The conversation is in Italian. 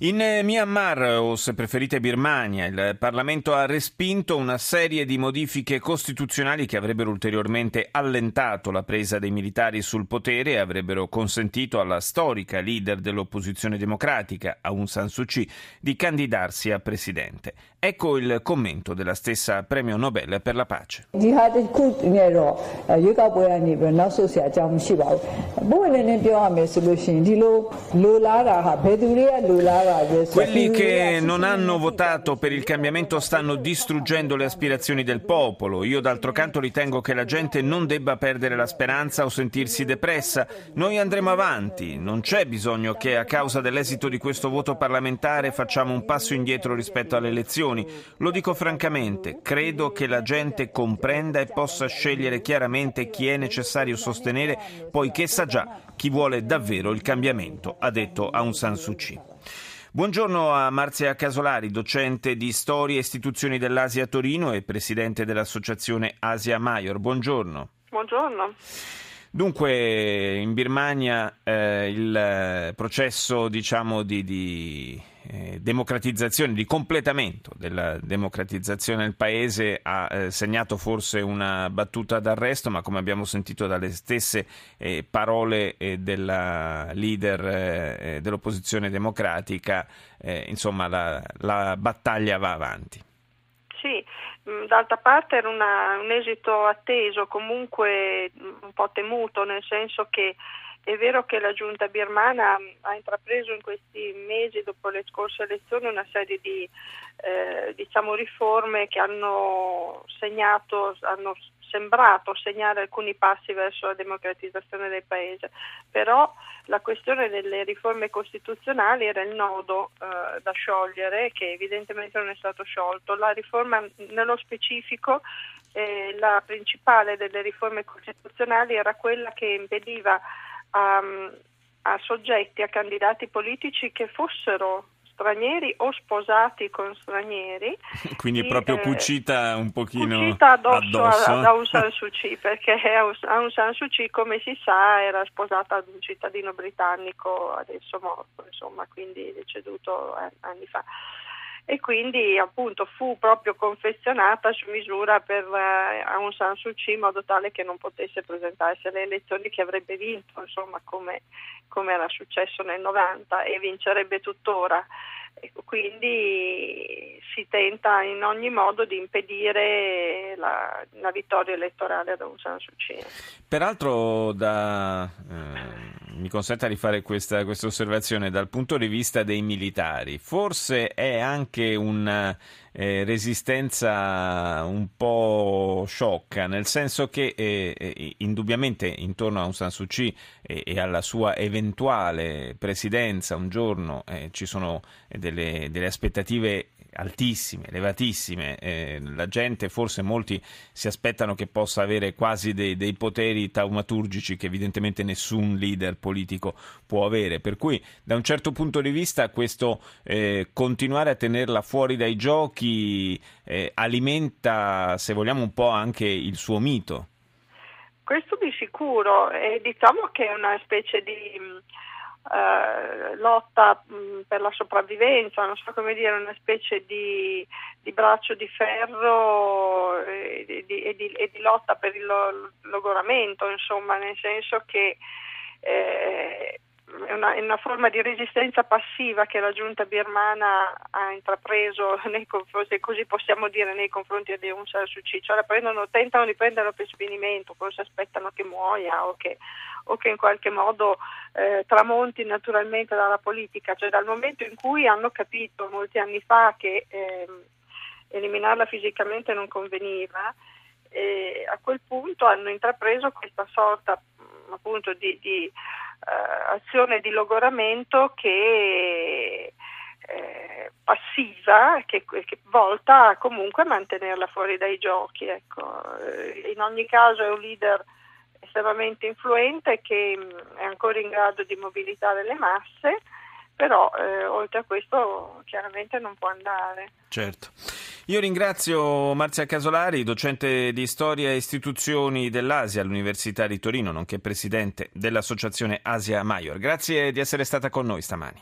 In Myanmar, o se preferite Birmania, il Parlamento ha respinto una serie di modifiche costituzionali che avrebbero ulteriormente allentato la presa dei militari sul potere e avrebbero consentito alla storica leader dell'opposizione democratica, Aung San Suu Kyi, di candidarsi a presidente. Ecco il commento della stessa premio Nobel per la pace. Quelli che non hanno votato per il cambiamento stanno distruggendo le aspirazioni del popolo. Io d'altro canto ritengo che la gente non debba perdere la speranza o sentirsi depressa. Noi andremo avanti. Non c'è bisogno che a causa dell'esito di questo voto parlamentare facciamo un passo indietro rispetto alle elezioni. Lo dico francamente, credo che la gente comprenda e possa scegliere chiaramente chi è necessario sostenere, poiché sa già chi vuole davvero il cambiamento, ha detto Aung San Suu Kyi. Buongiorno a Marzia Casolari, docente di Storia e Istituzioni dell'Asia Torino e presidente dell'associazione Asia Maior. Buongiorno. Buongiorno. Dunque, in Birmania eh, il processo diciamo, di, di eh, democratizzazione, di completamento della democratizzazione del paese ha eh, segnato forse una battuta d'arresto, ma come abbiamo sentito dalle stesse eh, parole eh, della leader eh, dell'opposizione democratica, insomma la, la battaglia va avanti. Sì, d'altra parte era una, un esito atteso, comunque mm, un po' temuto, nel senso che è vero che la giunta birmana ha intrapreso in questi mesi, dopo le scorse elezioni, una serie di eh, diciamo, riforme che hanno segnato, hanno sembrato segnare alcuni passi verso la democratizzazione del paese, però la questione delle riforme costituzionali era il nodo eh, da sciogliere che evidentemente non è stato sciolto. La riforma nello specifico, eh, la principale delle riforme costituzionali era quella che impediva a, a soggetti, a candidati politici che fossero stranieri o sposati con stranieri. Quindi di, proprio eh, cucita un pochino cucita addosso, addosso. A, a Aung San Suu Kyi, perché Aung San Suu Kyi, come si sa, era sposata ad un cittadino britannico adesso morto, insomma, quindi deceduto anni fa e quindi appunto fu proprio confezionata su misura per eh, Aung San Suu Kyi in modo tale che non potesse presentarsi alle elezioni che avrebbe vinto, insomma come, come era successo nel 90 e vincerebbe tuttora. Quindi si tenta in ogni modo di impedire la, la vittoria elettorale ad Aung San Suu Kyi. Peraltro da... Eh mi consenta di fare questa, questa, osservazione dal punto di vista dei militari. Forse è anche una eh, resistenza un po' sciocca, nel senso che eh, eh indubbiamente intorno a Aung San Suu Kyi e, e alla sua eventuale presidenza un giorno eh, ci sono delle, delle aspettative altissime, elevatissime. Eh, la gente, forse molti si aspettano che possa avere quasi dei, dei, poteri taumaturgici che evidentemente nessun leader politico può avere. Per cui, da un certo punto di vista, questo eh, continuare a tenerla fuori dai giochi eh, alimenta, se vogliamo, un po' anche il suo mito. Questo di sicuro, diciamo che è una specie di eh, lotta mh, mm, per la sopravvivenza, non so come dire, una specie di, di braccio di ferro e di, e, di, e di, lotta per il logoramento, insomma, nel senso che eh, è una, è una, forma di resistenza passiva che la giunta birmana ha intrapreso, nei, se così possiamo dire, nei confronti di Aung San cioè prendono, tentano di prenderlo per sfinimento, forse aspettano che muoia o che, o che in qualche modo eh, tramonti naturalmente dalla politica, cioè dal momento in cui hanno capito molti anni fa che eh, eliminarla fisicamente non conveniva, eh, a quel punto hanno intrapreso questa sorta appunto di, di azione di logoramento che eh, passiva che, che, volta comunque a mantenerla fuori dai giochi. Ecco. Eh, in ogni caso è un leader estremamente influente che mh, è ancora in grado di mobilitare le masse, però eh, oltre a questo chiaramente non può andare. Certo. Io ringrazio Marzia Casolari, docente di storia e istituzioni dell'Asia all'Università di Torino, nonché presidente dell'associazione Asia Maior. Grazie di essere stata con noi stamani.